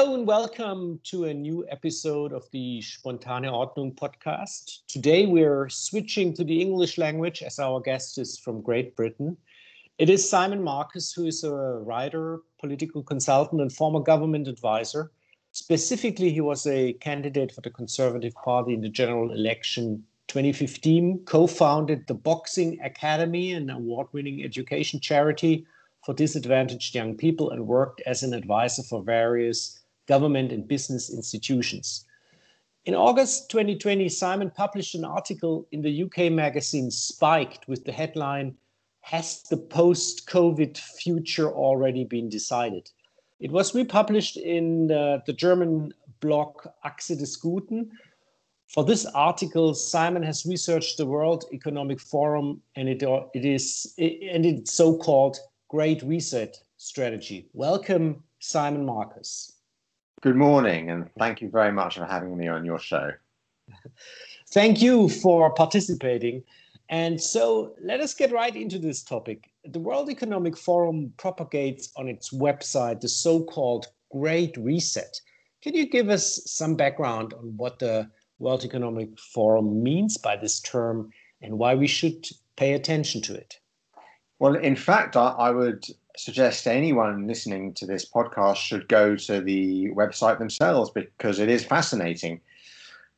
Hello and welcome to a new episode of the Spontane Ordnung podcast. Today we're switching to the English language as our guest is from Great Britain. It is Simon Marcus, who is a writer, political consultant, and former government advisor. Specifically, he was a candidate for the Conservative Party in the general election 2015, co founded the Boxing Academy, an award winning education charity for disadvantaged young people and worked as an advisor for various government and business institutions. In August 2020, Simon published an article in the UK magazine Spiked with the headline Has the post COVID future already been decided? It was republished in uh, the German blog Achse des Guten. For this article, Simon has researched the World Economic Forum and it, it is and its so-called Great Reset strategy. Welcome, Simon Marcus. Good morning, and thank you very much for having me on your show. thank you for participating. And so let us get right into this topic. The World Economic Forum propagates on its website the so called Great Reset. Can you give us some background on what the World Economic Forum means by this term and why we should pay attention to it? Well, in fact, I, I, would suggest anyone listening to this podcast should go to the website themselves because it is fascinating.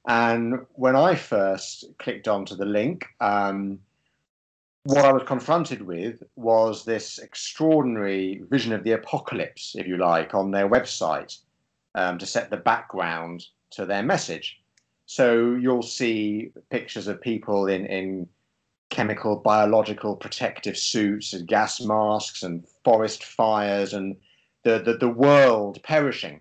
And when I first clicked onto the link, um, what I was confronted with was this extraordinary vision of the apocalypse, if you like, on their website um, to set the background to their message. So you'll see pictures of people in, in chemical, biological protective suits and gas masks and forest fires and the, the, the world perishing.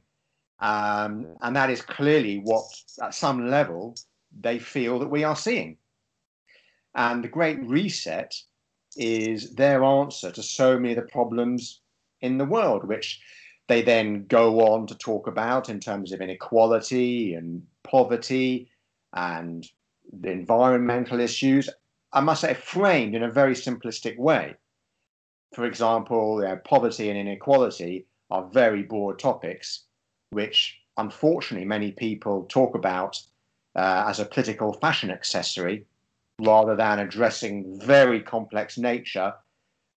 Um, and that is clearly what, at some level, they feel that we are seeing. And the Great Reset is their answer to so many of the problems in the world, which they then go on to talk about in terms of inequality and poverty and the environmental issues I must say, framed in a very simplistic way. For example, poverty and inequality are very broad topics, which unfortunately many people talk about uh, as a political fashion accessory rather than addressing very complex nature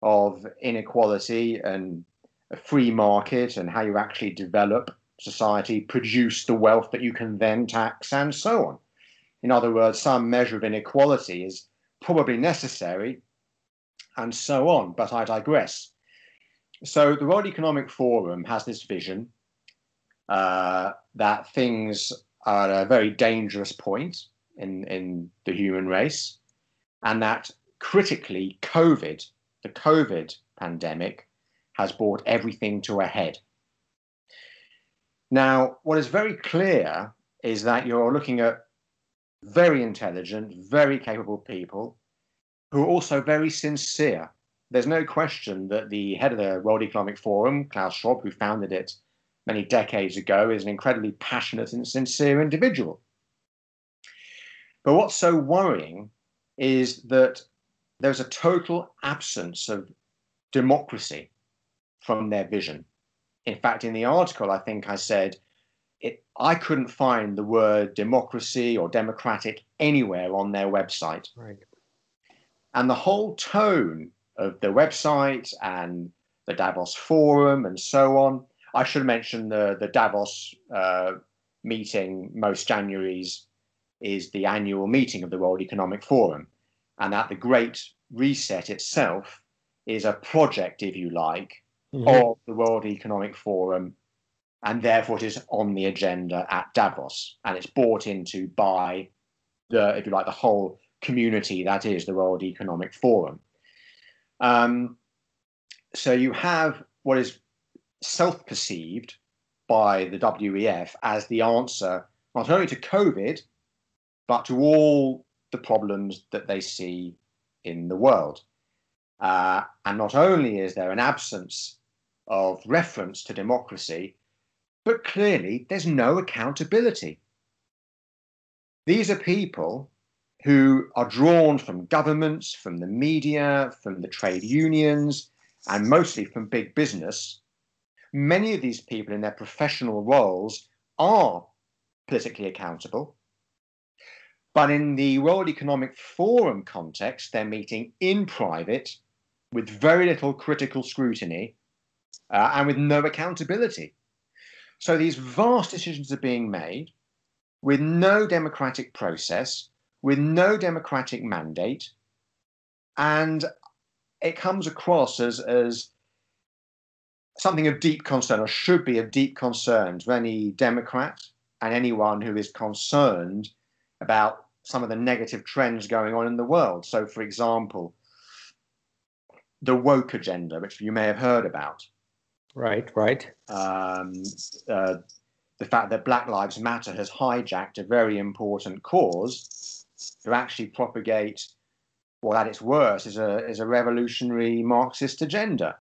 of inequality and a free market and how you actually develop society, produce the wealth that you can then tax, and so on. In other words, some measure of inequality is probably necessary, and so on. But I digress. So the World Economic Forum has this vision uh, that things are at a very dangerous point in, in the human race, and that critically, COVID, the COVID pandemic, has brought everything to a head. Now, what is very clear is that you're looking at very intelligent, very capable people who are also very sincere. There's no question that the head of the World Economic Forum, Klaus Schwab, who founded it many decades ago, is an incredibly passionate and sincere individual. But what's so worrying is that there's a total absence of democracy from their vision. In fact, in the article, I think I said I couldn't find the word democracy or democratic anywhere on their website. Right. And the whole tone of the website and the Davos Forum and so on. I should mention the, the Davos uh, meeting, most Januaries, is the annual meeting of the World Economic Forum. And that the Great Reset itself is a project, if you like, mm-hmm. of the World Economic Forum and therefore it is on the agenda at Davos, and it's bought into by the, if you like, the whole community that is the World Economic Forum. Um, so you have what is self-perceived by the WEF as the answer not only to COVID, but to all the problems that they see in the world. Uh, and not only is there an absence of reference to democracy, but clearly, there's no accountability. These are people who are drawn from governments, from the media, from the trade unions, and mostly from big business, many of these people in their professional roles are politically accountable. But in the World Economic Forum context, they're meeting in private with very little critical scrutiny uh, and with no accountability. So these vast decisions are being made with no democratic process, with no democratic mandate, and it comes across as, as something of deep concern, or should be of deep concern to any Democrat and anyone who is concerned about some of the negative trends going on in the world. So, for example, the woke agenda, which you may have heard about. Right, right. Um, uh, the fact that Black Lives Matter has hijacked a very important cause to actually propagate what, at its worst, is a, is a revolutionary Marxist agenda.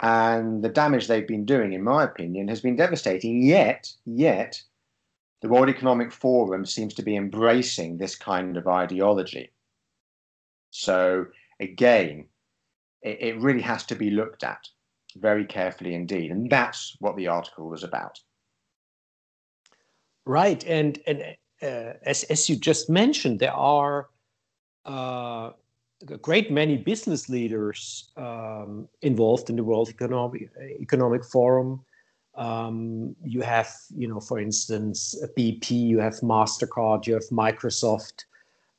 And the damage they've been doing, in my opinion, has been devastating. Yet, yet, the World Economic Forum seems to be embracing this kind of ideology. So, again, it, it really has to be looked at very carefully indeed. And that's what the article was about. Right. And, and uh, as, as you just mentioned, there are uh, a great many business leaders um, involved in the World Economic, Economic Forum. Um, you have, you know, for instance, BP, you have MasterCard, you have Microsoft,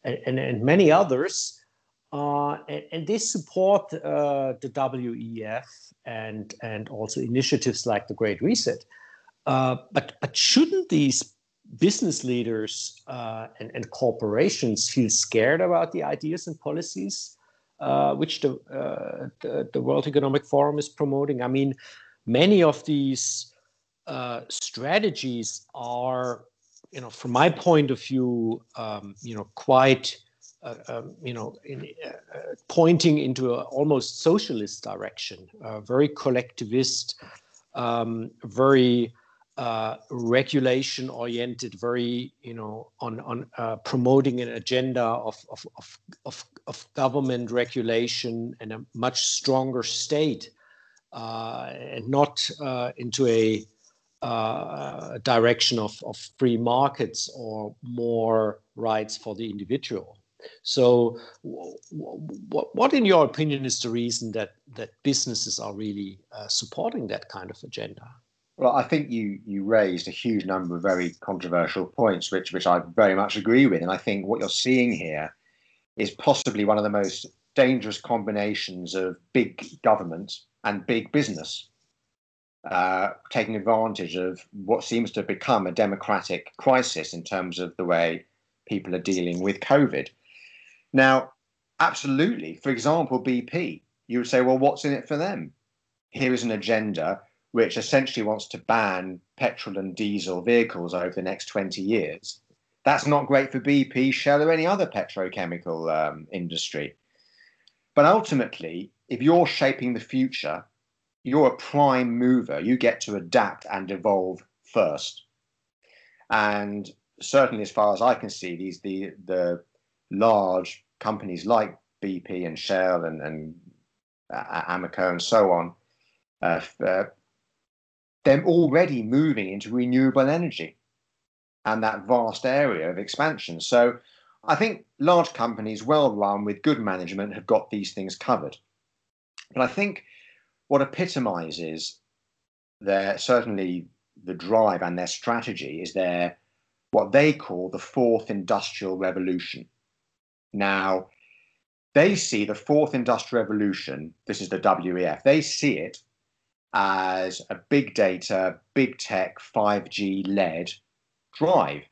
and, and, and many others. Uh, and, and, they support uh, the WEF and, and also initiatives like the Great Reset. Uh, but, but shouldn't these business leaders uh, and, and, corporations feel scared about the ideas and policies uh, which the, the, the World Economic Forum is promoting? I mean, many of these strategies are, you know, from my point of view, um, you know, quite, uh, um, you know, in, uh, pointing into an almost socialist direction, uh, very collectivist, um, very uh, regulation oriented, very you know on on uh, promoting an agenda of, of of, of of government regulation and a much stronger state uh, and not uh, into a uh, direction of, of free markets or more rights for the individual. So, what, in your opinion, is the reason that that businesses are really uh, supporting that kind of agenda? Well, I think you you raised a huge number of very controversial points, which which I very much agree with, and I think what you're seeing here is possibly one of the most dangerous combinations of big government and big business, uh, taking advantage of what seems to have become a democratic crisis in terms of the way people are dealing with COVID. Now, absolutely, for example, BP, you would say, well, what's in it for them? Here is an agenda which essentially wants to ban petrol and diesel vehicles over the next 20 years that's not great for BP, Shell, or any other petrochemical um, industry. But ultimately, if you're shaping the future, you're a prime mover. You get to adapt and evolve first. And certainly, as far as I can see, these the the large companies like BP and Shell and, and uh, Amoco and so on, uh, uh, they're already moving into renewable energy and that vast area of expansion. So I think large companies, well run with good management, have got these things covered. But I think what epitomizes their certainly the drive and their strategy is their what they call the fourth industrial revolution. Now, they see the fourth industrial revolution, this is the WEF, they see it as a big data, big tech, 5G led drive.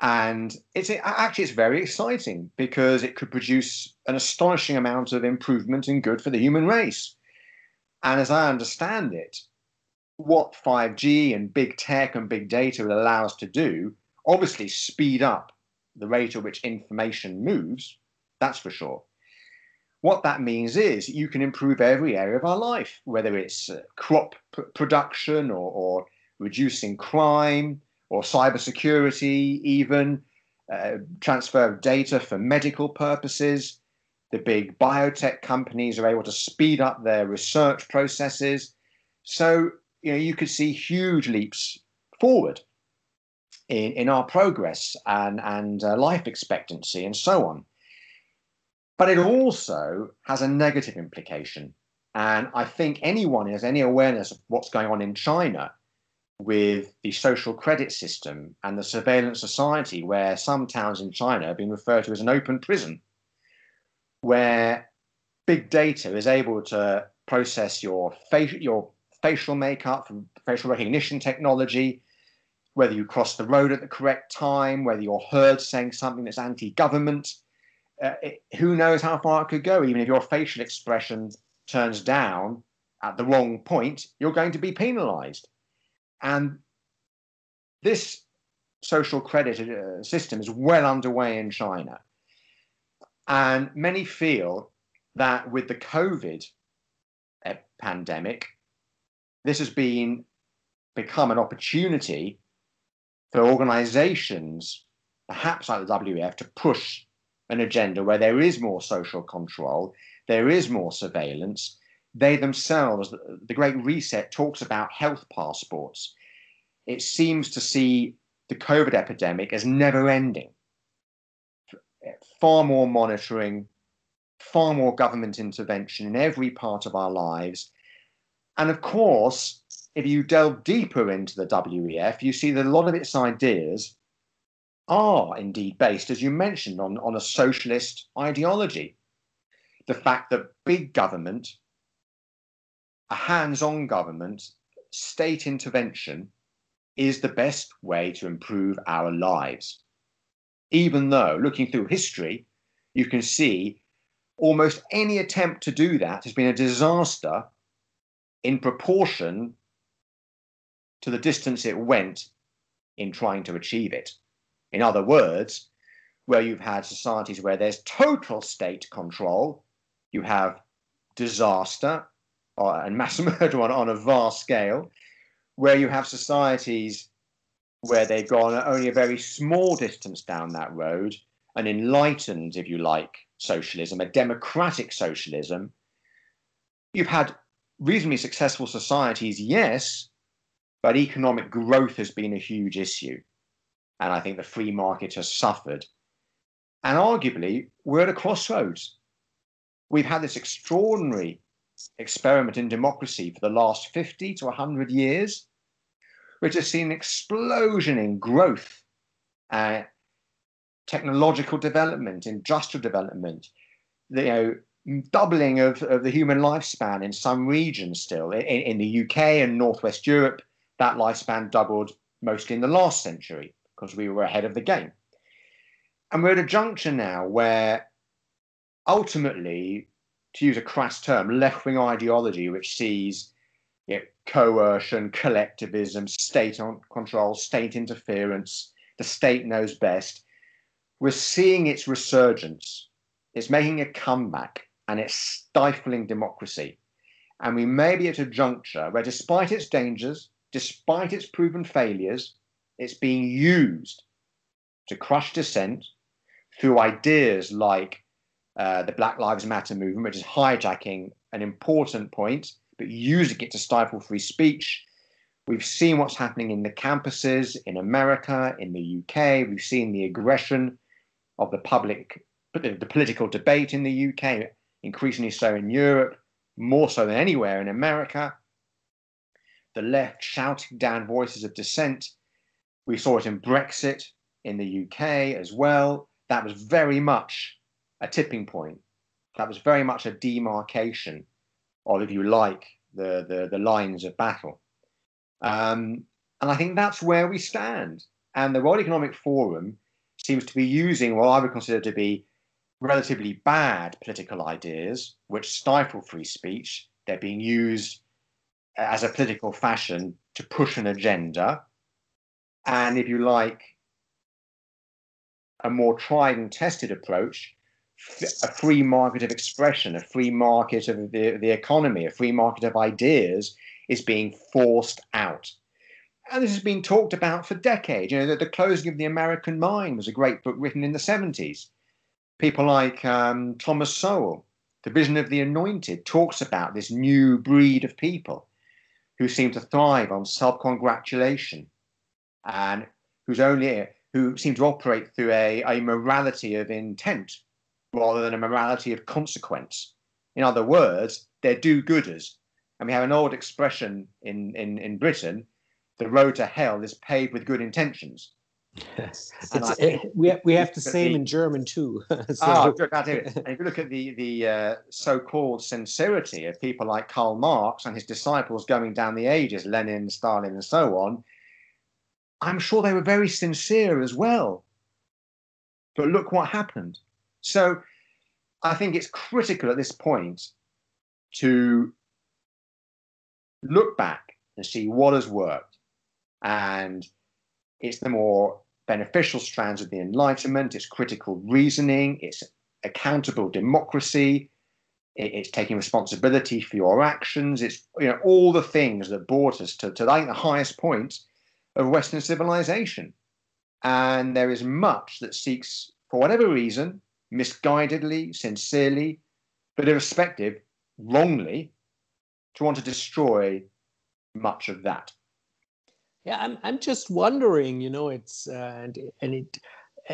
And it's actually it's very exciting because it could produce an astonishing amount of improvement and good for the human race. And as I understand it, what 5G and big tech and big data will allow us to do, obviously speed up the rate at which information moves, that's for sure. What that means is you can improve every area of our life, whether it's uh, crop production or, or reducing crime, or cybersecurity, even uh, transfer of data for medical purposes. The big biotech companies are able to speed up their research processes. So you know you could see huge leaps forward in, in our progress and, and uh, life expectancy and so on. But it also has a negative implication. And I think anyone who has any awareness of what's going on in China with the social credit system and the surveillance society, where some towns in China have been referred to as an open prison, where big data is able to process your, fa- your facial makeup, from facial recognition technology, whether you cross the road at the correct time, whether you're heard saying something that's anti government. Uh, who knows how far it could go? Even if your facial expression turns down at the wrong point, you're going to be penalized. And this social credit uh, system is well underway in China. And many feel that with the COVID uh, pandemic, this has been become an opportunity for organizations, perhaps like the WEF, to push an agenda where there is more social control, there is more surveillance. They themselves, the Great Reset talks about health passports. It seems to see the COVID epidemic as never ending. Far more monitoring, far more government intervention in every part of our lives. And of course, if you delve deeper into the WEF, you see that a lot of its ideas are indeed based, as you mentioned, on, on a socialist ideology. The fact that big government, a hands on government, state intervention is the best way to improve our lives. Even though, looking through history, you can see almost any attempt to do that has been a disaster in proportion to the distance it went in trying to achieve it. In other words, where you've had societies where there's total state control, you have disaster uh, and mass murder on, on a vast scale, where you have societies where they've gone only a very small distance down that road, an enlightened, if you like, socialism, a democratic socialism. You've had reasonably successful societies, yes, but economic growth has been a huge issue. And I think the free market has suffered. And arguably, we're at a crossroads. We've had this extraordinary experiment in democracy for the last 50 to 100 years, which has seen an explosion in growth, uh, technological development, industrial development, you know, doubling of, of the human lifespan in some regions still. In, in the UK and Northwest Europe, that lifespan doubled mostly in the last century because we were ahead of the game. And we're at a juncture now where ultimately, to use a crass term, left wing ideology, which sees you know, coercion, collectivism, state control, state interference, the state knows best, we're seeing its resurgence. It's making a comeback and it's stifling democracy. And we may be at a juncture where, despite its dangers, despite its proven failures, it's being used to crush dissent through ideas like uh, the Black Lives Matter movement, which is hijacking an important point, but using it to stifle free speech. We've seen what's happening in the campuses in America, in the UK. We've seen the aggression of the public, the political debate in the UK, increasingly so in Europe, more so than anywhere in America the left shouting down voices of dissent. We saw it in Brexit in the UK as well. That was very much a tipping point. That was very much a demarcation of, if you like, the, the, the lines of battle. Um, and I think that's where we stand. And the World Economic Forum seems to be using what I would consider to be relatively bad political ideas, which stifle free speech. They're being used as a political fashion to push an agenda. And if you like, a more tried and tested approach, a free market of expression, a free market of the, the economy, a free market of ideas is being forced out. And this has been talked about for decades. You know, the, the closing of the American mind was a great book written in the 70s. People like um, Thomas Sowell, The Vision of the Anointed, talks about this new breed of people who seem to thrive on self-congratulation and who's only who seem to operate through a, a morality of intent rather than a morality of consequence. In other words, they're do-gooders. And we have an old expression in, in, in Britain, the road to hell is paved with good intentions. Yes. we, have, we have the same the, in German too. so. Oh, good. And if you look at the, the uh, so-called sincerity of people like Karl Marx and his disciples going down the ages, Lenin, Stalin, and so on, I'm sure they were very sincere as well. But look what happened. So I think it's critical at this point to look back and see what has worked. And it's the more beneficial strands of the Enlightenment, it's critical reasoning, it's accountable democracy, it's taking responsibility for your actions, it's you know all the things that brought us to, to I think the highest point of Western civilization. And there is much that seeks, for whatever reason, misguidedly, sincerely, but irrespective, wrongly, to want to destroy much of that. Yeah, I'm, I'm just wondering, you know, it's, uh, and, and it,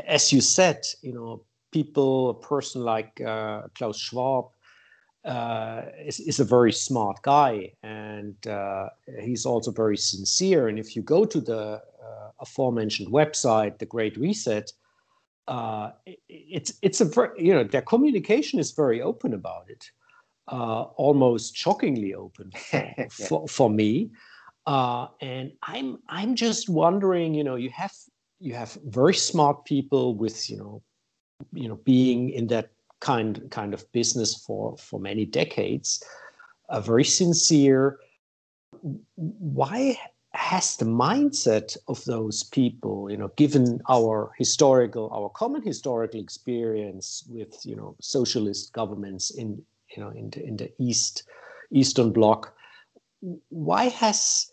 as you said, you know, people, a person like uh, Klaus Schwab, uh, is, is, a very smart guy and uh, he's also very sincere. And if you go to the uh, aforementioned website, The Great Reset, uh, it, it's it's a very, you know their communication is very open about it, uh, almost shockingly open for, yeah. for, for, me. Uh, and I'm I'm just wondering, you know, you have you have very smart people with you know you know being in that kind kind of business for for many decades, uh, very sincere. Why has the mindset of those people, you know, given our historical, our common historical experience with, you know, socialist governments in, you know, in the, in the East, Eastern Bloc, why has,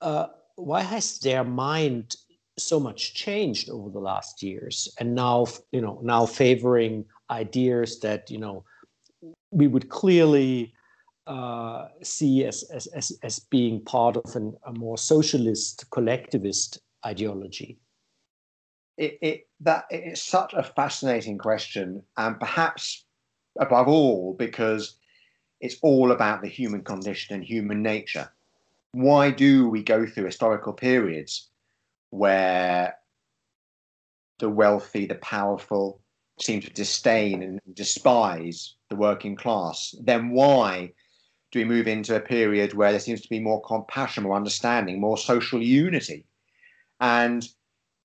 uh, why has their mind so much changed over the last years and now, you know, now favoring ideas that, you know, we would clearly uh, see as, as, as, as being part of an, a more socialist, collectivist ideology? It, it, that, it's such a fascinating question, and perhaps above all, because it's all about the human condition and human nature. Why do we go through historical periods where the wealthy, the powerful seem to disdain and despise the working class? Then why do we move into a period where there seems to be more compassion, more understanding, more social unity? And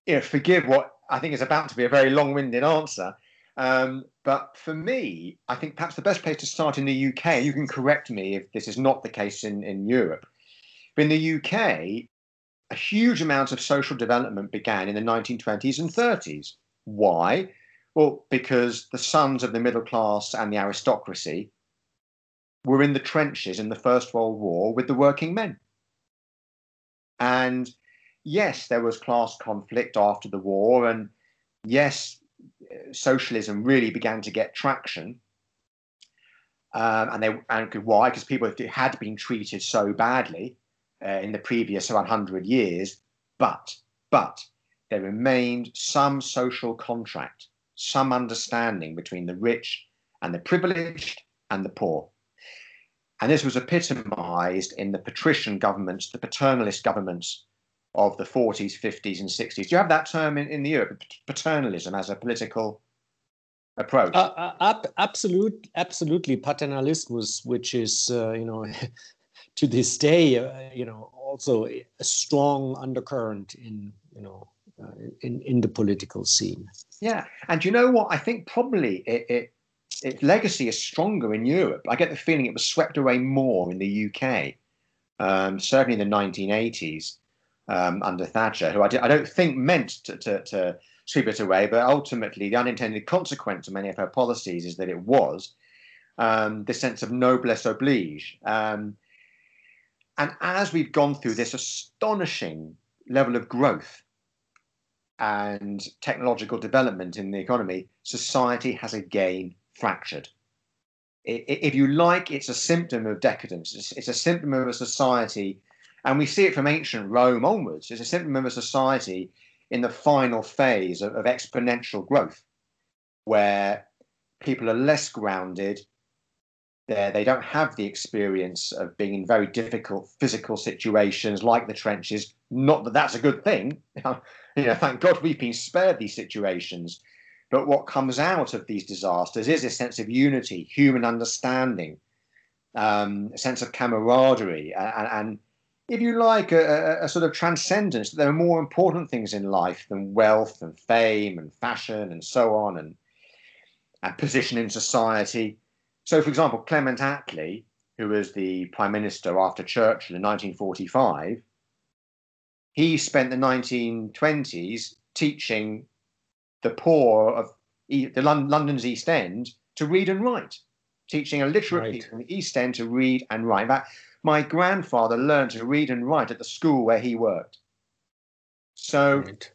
you know, forgive what I think is about to be a very long-winded answer. Um, but for me, I think perhaps the best place to start in the UK, you can correct me if this is not the case in, in Europe. But in the UK, a huge amount of social development began in the 1920s and 30s. Why? Well, because the sons of the middle class and the aristocracy were in the trenches in the First World War with the working men. And yes, there was class conflict after the war, and yes, socialism really began to get traction. Um, and they and why? Because people had been treated so badly uh, in the previous 100 years, but but there remained some social contract, some understanding between the rich and the privileged and the poor. And this was epitomized in the patrician governments, the paternalist governments of the 40s, 50s, and 60s. Do you have that term in, in Europe, paternalism as a political approach? Uh, uh, ab- absolute, absolutely. Paternalismus, which is, uh, you know, to this day, uh, you know, also a strong undercurrent in, you know, uh, in, in the political scene. Yeah. And you know what? I think probably it, it its legacy is stronger in Europe. I get the feeling it was swept away more in the UK, um, certainly in the 1980s um, under Thatcher, who I, don't think meant to, to, to, sweep it away, but ultimately the unintended consequence of many of her policies is that it was um, the sense of noblesse oblige. Um, and as we've gone through this astonishing level of growth and technological development in the economy, society has again fractured. If you like, it's a symptom of decadence. It's a symptom of a society And we see it from ancient Rome onwards. It's a symptom of a society in the final phase of, exponential growth, where people are less grounded. They don't have the experience of being in very difficult physical situations like the trenches. Not that that's a good thing. you know, thank God we've been spared these situations. But what comes out of these disasters is a sense of unity, human understanding, um, a sense of camaraderie, and, and if you like, a, a, sort of transcendence that there are more important things in life than wealth and fame and fashion and so on and, and position in society. So, for example, Clement Attlee, who was the prime minister after Churchill in 1945, he spent the 1920s teaching the poor of the London's East End to read and write, teaching illiterate right. people in the East End to read and write. In fact, my grandfather learned to read and write at the school where he worked. So right.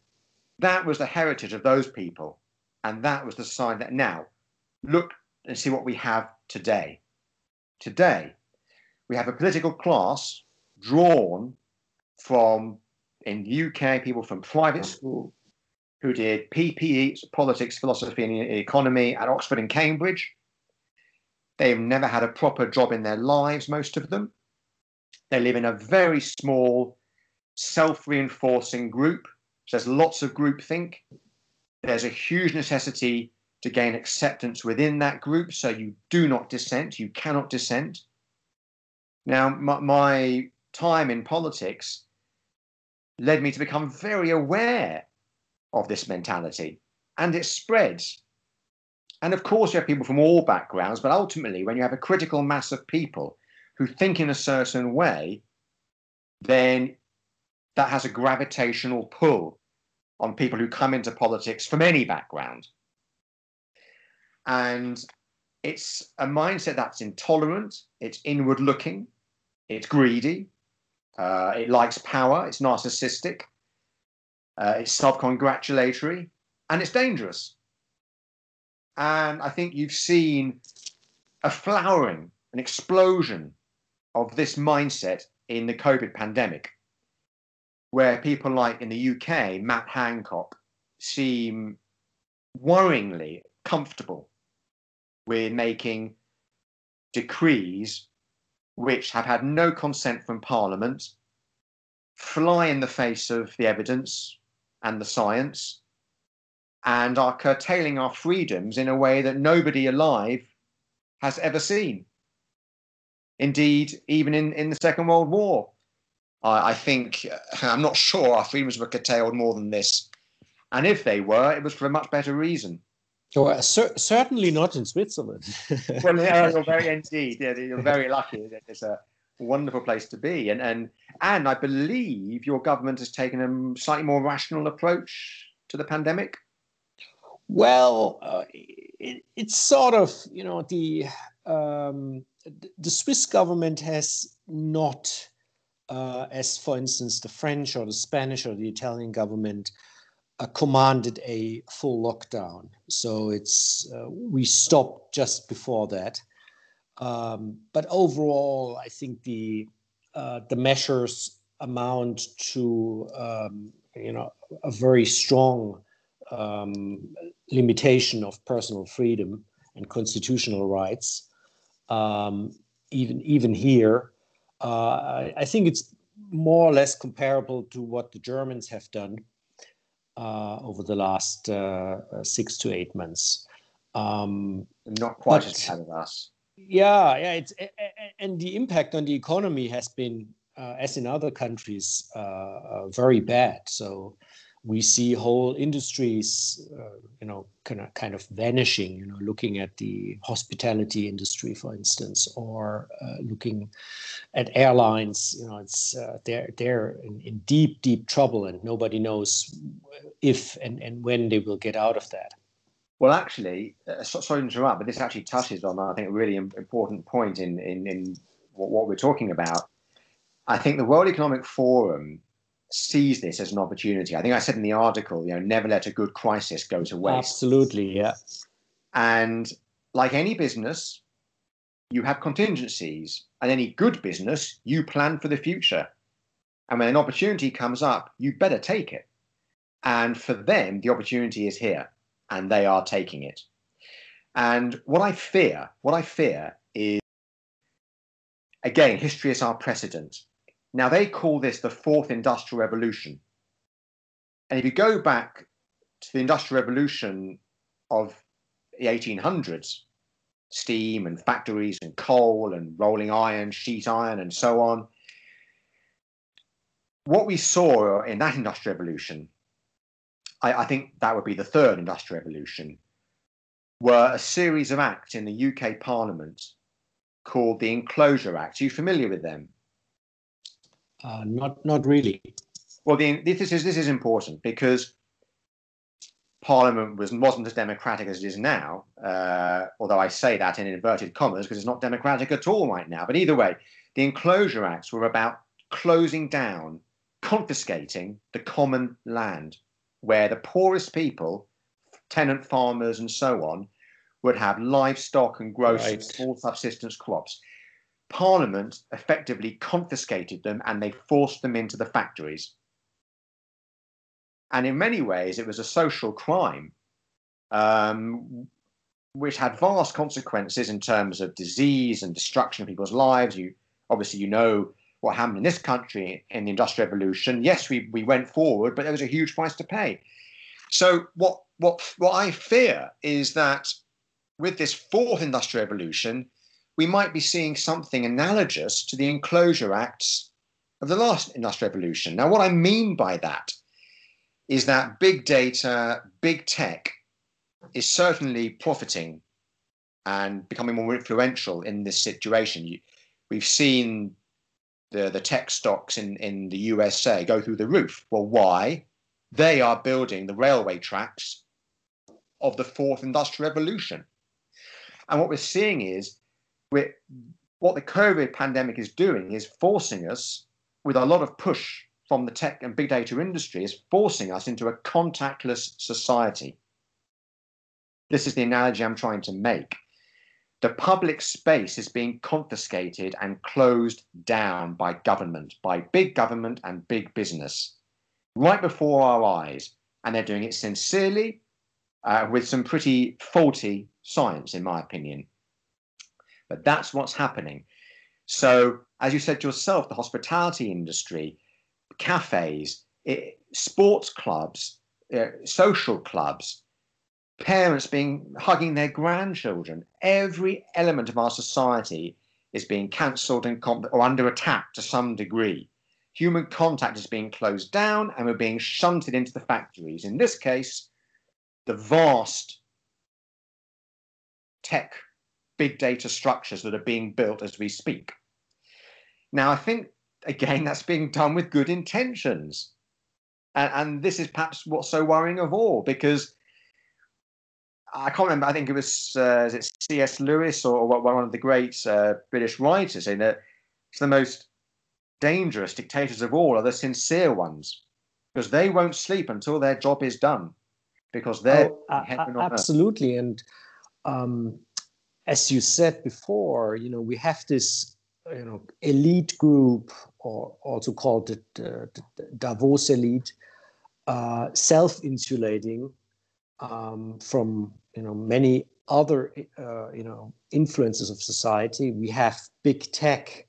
that was the heritage of those people. And that was the sign that now look and see what we have today. Today, we have a political class drawn from, in the UK, people from private school who did PPE, politics, philosophy, and economy at Oxford and Cambridge. They've never had a proper job in their lives, most of them. They live in a very small, self reinforcing group. So there's lots of groupthink. There's a huge necessity to gain acceptance within that group. So you do not dissent, you cannot dissent. Now, my, my time in politics led me to become very aware of this mentality and it spreads. And of course, you have people from all backgrounds, but ultimately, when you have a critical mass of people who think in a certain way, then that has a gravitational pull on people who come into politics from any background. And it's a mindset that's intolerant, it's inward looking, it's greedy, uh, it likes power, it's narcissistic, uh, it's self congratulatory, and it's dangerous. And I think you've seen a flowering, an explosion of this mindset in the COVID pandemic, where people like in the UK, Matt Hancock, seem worryingly comfortable with making decrees which have had no consent from Parliament, fly in the face of the evidence and the science, and are curtailing our freedoms in a way that nobody alive has ever seen. Indeed, even in, in the Second World War, I, I think, I'm not sure our freedoms were curtailed more than this. And if they were, it was for a much better reason. Well, cer- certainly not in Switzerland. well, yeah, you're very indeed. Yeah, you're very lucky. It's a wonderful place to be, and and and I believe your government has taken a slightly more rational approach to the pandemic. Well, uh, it, it's sort of you know the um, the Swiss government has not, uh, as for instance, the French or the Spanish or the Italian government, commanded a full lockdown. So it's uh, we stopped just before that. Um, but overall, I think the uh, the measures amount to um, you know a very strong um, limitation of personal freedom and constitutional rights um, even even here. Uh, I, I, think it's more or less comparable to what the Germans have done over the last uh, six to eight months. Um, Not quite but, as bad as us. Yeah, yeah. It's and the impact on the economy has been, uh, as in other countries, uh, uh, very bad. So we see whole industries, uh, you know, kind of kind of vanishing. You know, looking at the hospitality industry, for instance, or uh, looking at airlines. You know, it's uh, they're they're in, in, deep deep trouble, and nobody knows if and and when they will get out of that. Well, actually, uh, sorry to interrupt, but this actually touches on I think a really important point in in, in what, what we're talking about. I think the World Economic Forum sees this as an opportunity. I think I said in the article, you know, never let a good crisis go to waste. Absolutely, yeah. And like any business, you have contingencies, and any good business, you plan for the future. And when an opportunity comes up, you better take it. And for them, the opportunity is here and they are taking it. And what I fear, what I fear is, again, history is our precedent. Now, they call this the fourth industrial revolution. And if you go back to the industrial revolution of the 1800s, steam and factories and coal and rolling iron, sheet iron, and so on. What we saw in that industrial revolution, I, I think that would be the third industrial revolution, were a series of acts in the UK Parliament called the Enclosure Acts. Are you familiar with them? Uh, not, not really. Well, the, this is this is important because Parliament was wasn't as democratic as it is now. Uh, although I say that in inverted commas because it's not democratic at all right now. But either way, the Enclosure Acts were about closing down, confiscating the common land, where the poorest people, tenant farmers and so on, would have livestock and grow right. small subsistence crops. Parliament effectively confiscated them and they forced them into the factories. And in many ways, it was a social crime, um, which had vast consequences in terms of disease and destruction of people's lives. You obviously you know what happened in this country in the Industrial Revolution. Yes, we, we went forward, but there was a huge price to pay. So what what what I fear is that with this fourth industrial revolution, we might be seeing something analogous to the enclosure acts of the last industrial revolution. Now, what I mean by that is that big data, big tech is certainly profiting and becoming more influential in this situation. We've seen the, the tech stocks in, in the USA go through the roof. Well, why? They are building the railway tracks of the fourth industrial revolution. And what we're seeing is what the COVID pandemic is doing is forcing us, with a lot of push from the tech and big data industry is forcing us into a contactless society. This is the analogy I'm trying to make. The public space is being confiscated and closed down by government, by big government and big business, right before our eyes. And they're doing it sincerely uh, with some pretty faulty science, in my opinion. But that's what's happening. So, as you said yourself, the hospitality industry cafes, it, sports clubs, uh, social clubs, parents being hugging their grandchildren. Every element of our society is being cancelled and or under attack to some degree. Human contact is being closed down and we're being shunted into the factories. In this case, the vast tech big data structures that are being built as we speak. Now, I think again, that's being done with good intentions. And, and this is perhaps what's so worrying of all, because I can't remember, I think it was uh, is it C.S. Lewis or, or, one of the great uh, British writers saying that it's the most dangerous dictators of all are the sincere ones, because they won't sleep until their job is done, because they're oh, absolutely. And um, as you said before, you know, we have this you know elite group or also called the, the, the Davos elite uh, self-insulating um, from you know many other uh, you know influences of society. We have big tech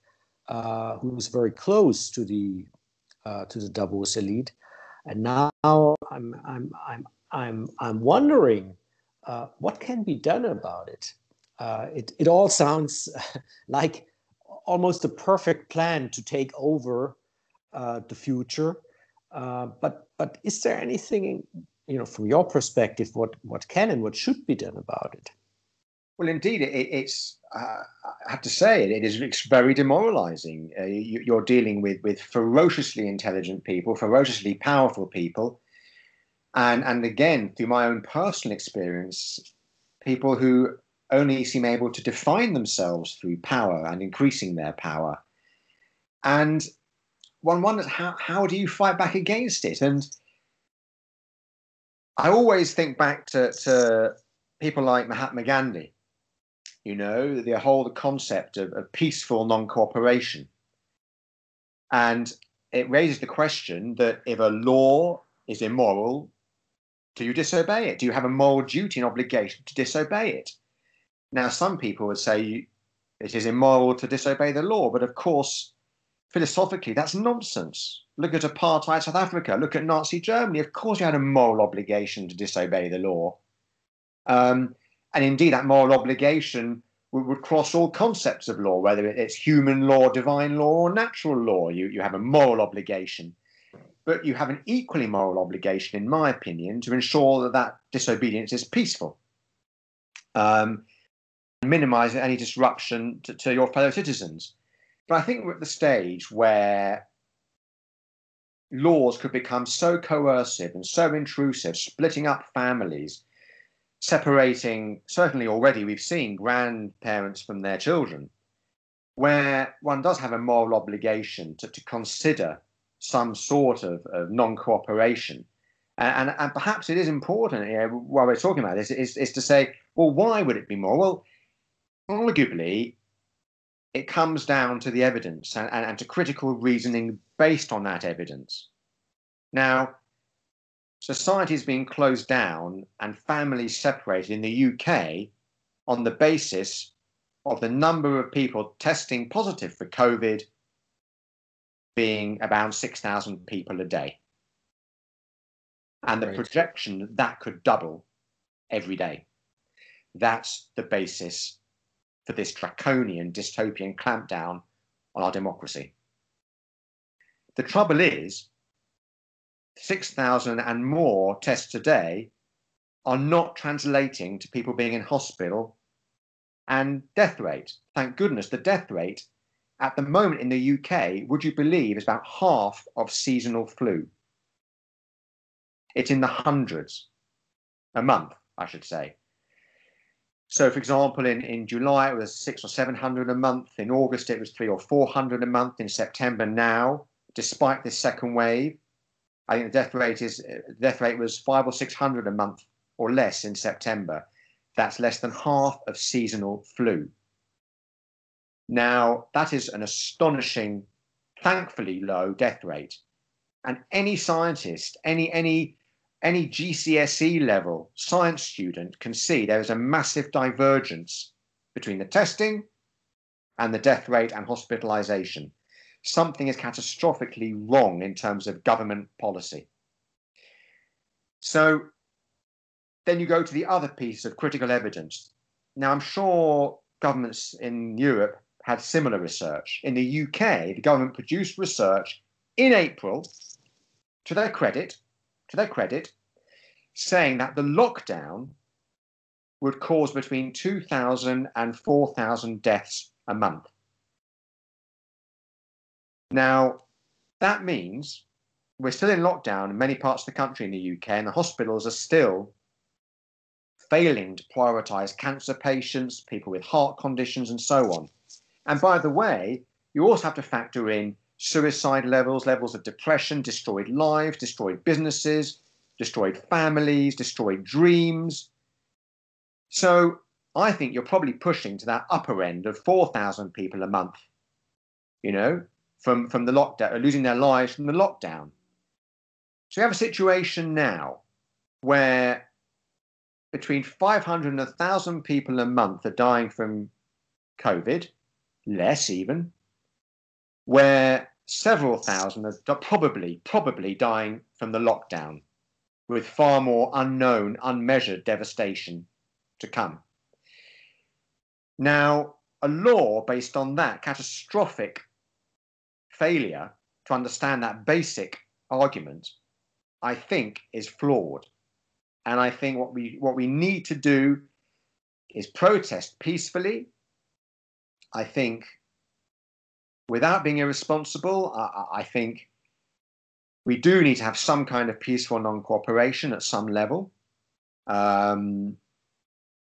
uh, who's very close to the uh, to the Davos elite, and now I'm I'm I'm I'm I'm wondering uh, what can be done about it. Uh, it it all sounds like almost a perfect plan to take over uh, the future. Uh, but but is there anything you know from your perspective what what can and what should be done about it? Well, indeed, it, it's. Uh, I have to say it, is it's very demoralising. Uh, you, are dealing with with ferociously intelligent people, ferociously powerful people, and and again through my own personal experience, people who only seem able to define themselves through power and increasing their power. And one wonders how, how do you fight back against it? And I always think back to, to people like Mahatma Gandhi, you know, the whole concept of, of peaceful non cooperation. And it raises the question that if a law is immoral, do you disobey it? Do you have a moral duty and obligation to disobey it? Now, some people would say it is immoral to disobey the law, but of course, philosophically, that's nonsense. Look at apartheid South Africa, look at Nazi Germany. Of course, you had a moral obligation to disobey the law. Um, and indeed, that moral obligation would, would, cross all concepts of law, whether it's human law, divine law, or natural law. You, you have a moral obligation. But you have an equally moral obligation, in my opinion, to ensure that that disobedience is peaceful. Um, minimize any disruption to, to your fellow citizens. But I think we're at the stage where laws could become so coercive and so intrusive, splitting up families, separating, certainly already we've seen grandparents from their children, where one does have a moral obligation to, to consider some sort of, of non cooperation. And, and, and, perhaps it is important, you know, while we're talking about this, is, is to say, well, why would it be more? Well, arguably, it comes down to the evidence and, and, and to critical reasoning based on that evidence. Now, society is being closed down and families separated in the UK on the basis of the number of people testing positive for COVID being about 6,000 people a day. And the right. projection that could double every day. That's the basis for this draconian dystopian clampdown on our democracy. The trouble is, 6,000 and more tests a day are not translating to people being in hospital and death rate. Thank goodness the death rate at the moment in the UK, would you believe, is about half of seasonal flu. It's in the hundreds a month, I should say. So, for example, in, in July it was six or seven hundred a month. In August it was three or four hundred a month. In September now, despite this second wave, I think the death rate is uh, death rate was five or six hundred a month or less in September. That's less than half of seasonal flu. Now that is an astonishing, thankfully low death rate, and any scientist, any any any GCSE level science student can see there is a massive divergence between the testing and the death rate and hospitalization. Something is catastrophically wrong in terms of government policy. So then you go to the other piece of critical evidence. Now, I'm sure governments in Europe had similar research. In the UK, the government produced research in April, to their credit, to their credit, saying that the lockdown would cause between 2,000 and 4,000 deaths a month. Now, that means we're still in lockdown in many parts of the country in the UK, and the hospitals are still failing to prioritize cancer patients, people with heart conditions, and so on. And by the way, you also have to factor in suicide levels, levels of depression, destroyed lives, destroyed businesses, destroyed families, destroyed dreams. So I think you're probably pushing to that upper end of 4,000 people a month, you know, from, from the lockdown, losing their lives from the lockdown. So we have a situation now where between 500 and 1,000 people a month are dying from COVID, less even, where several thousand are probably, probably dying from the lockdown, with far more unknown, unmeasured devastation to come. Now, a law based on that catastrophic failure to understand that basic argument, I think, is flawed. And I think what we what we need to do is protest peacefully. I think without being irresponsible, I, I think we do need to have some kind of peaceful non cooperation at some level. Um,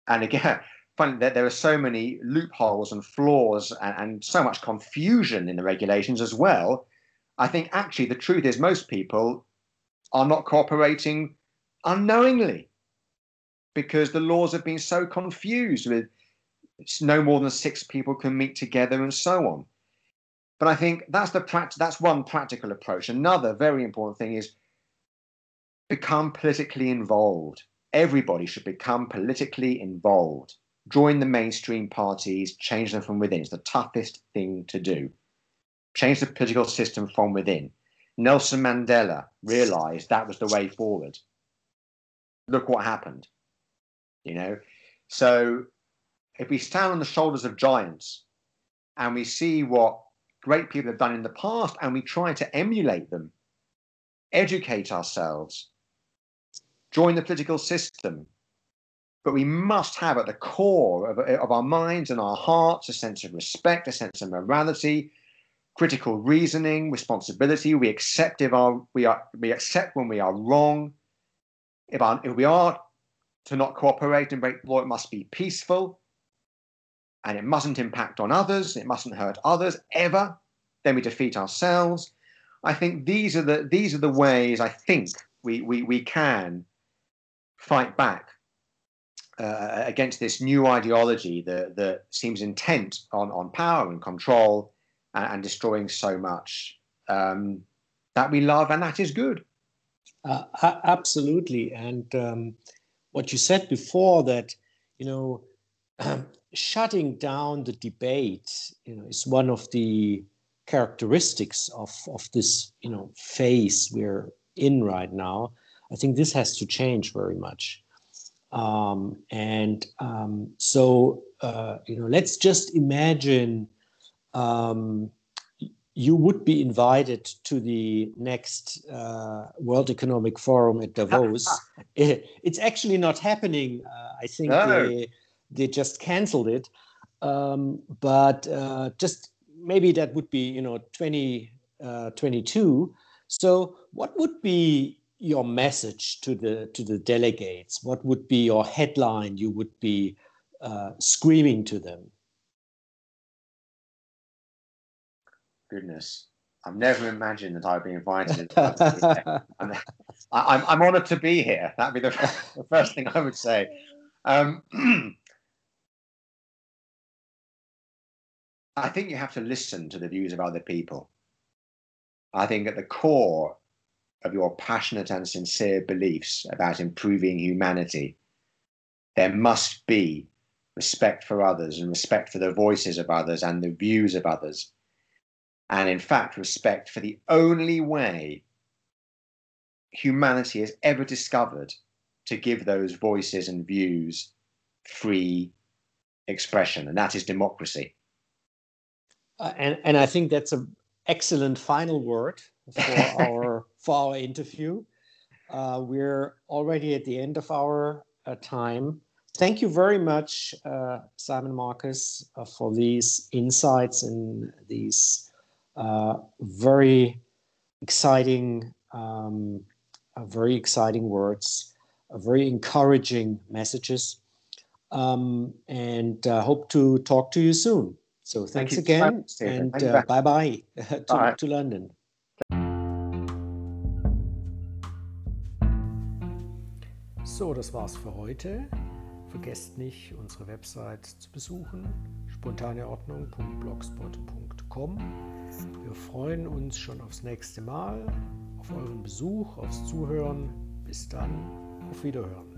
and again, funny that there are so many loopholes and flaws and, and, so much confusion in the regulations as well. I think actually the truth is most people are not cooperating unknowingly because the laws have been so confused with no more than six people can meet together and so on. But I think that's the pract- that's one practical approach. Another very important thing is become politically involved. Everybody should become politically involved. Join the mainstream parties, change them from within. It's the toughest thing to do. Change the political system from within. Nelson Mandela realized that was the way forward. Look what happened. You know, so if we stand on the shoulders of giants and we see what great people have done in the past and we try to emulate them, educate ourselves, join the political system, but we must have at the core of, of our minds and our hearts a sense of respect, a sense of morality, critical reasoning, responsibility. We accept if our we are we accept when we are wrong. If, our, if we are to not cooperate and break the law, it must be peaceful, and it mustn't impact on others. It mustn't hurt others ever. Then we defeat ourselves. I think these are the these are the ways I think we we we can fight back uh, against this new ideology that that seems intent on on power and control and, and destroying so much um, that we love, and that is good. Uh, absolutely, and um, what you said before that you know shutting down the debate you know is one of the characteristics of of this you know phase we're in right now. I think this has to change very much. Um, and um, so uh, you know, let's just imagine um, you would be invited to the next uh, World Economic Forum at Davos. it's actually not happening. Uh, I think no. they, they just canceled it. Um, but uh, just maybe that would be, you know, 2022. Uh, so, what would be your message to the to the delegates? What would be your headline you would be uh, screaming to them? goodness. I've never imagined that I'd be invited. I'm, I'm, I'm honoured to be here. That'd be the, the first thing I would say. Um, I think you have to listen to the views of other people. I think at the core of your passionate and sincere beliefs about improving humanity, there must be respect for others and respect for the voices of others and the views of others and in fact respect for the only way humanity has ever discovered to give those voices and views free expression, and that is democracy. Uh, and, and I think that's an excellent final word for our for our interview. Uh, we're already at the end of our uh, time. Thank you very much, uh, Simon Marcus, uh, for these insights and these uh, very exciting, um, very exciting words, uh, very encouraging messages, um, and uh, hope to talk to you soon. So thanks Thank again, and bye bye to, to London. So, das war's für heute. Vergesst nicht, unsere Website zu besuchen, spontaneordnung.blogspot.com. Wir freuen uns schon aufs nächste Mal, auf euren Besuch, aufs Zuhören. Bis dann, auf Wiederhören.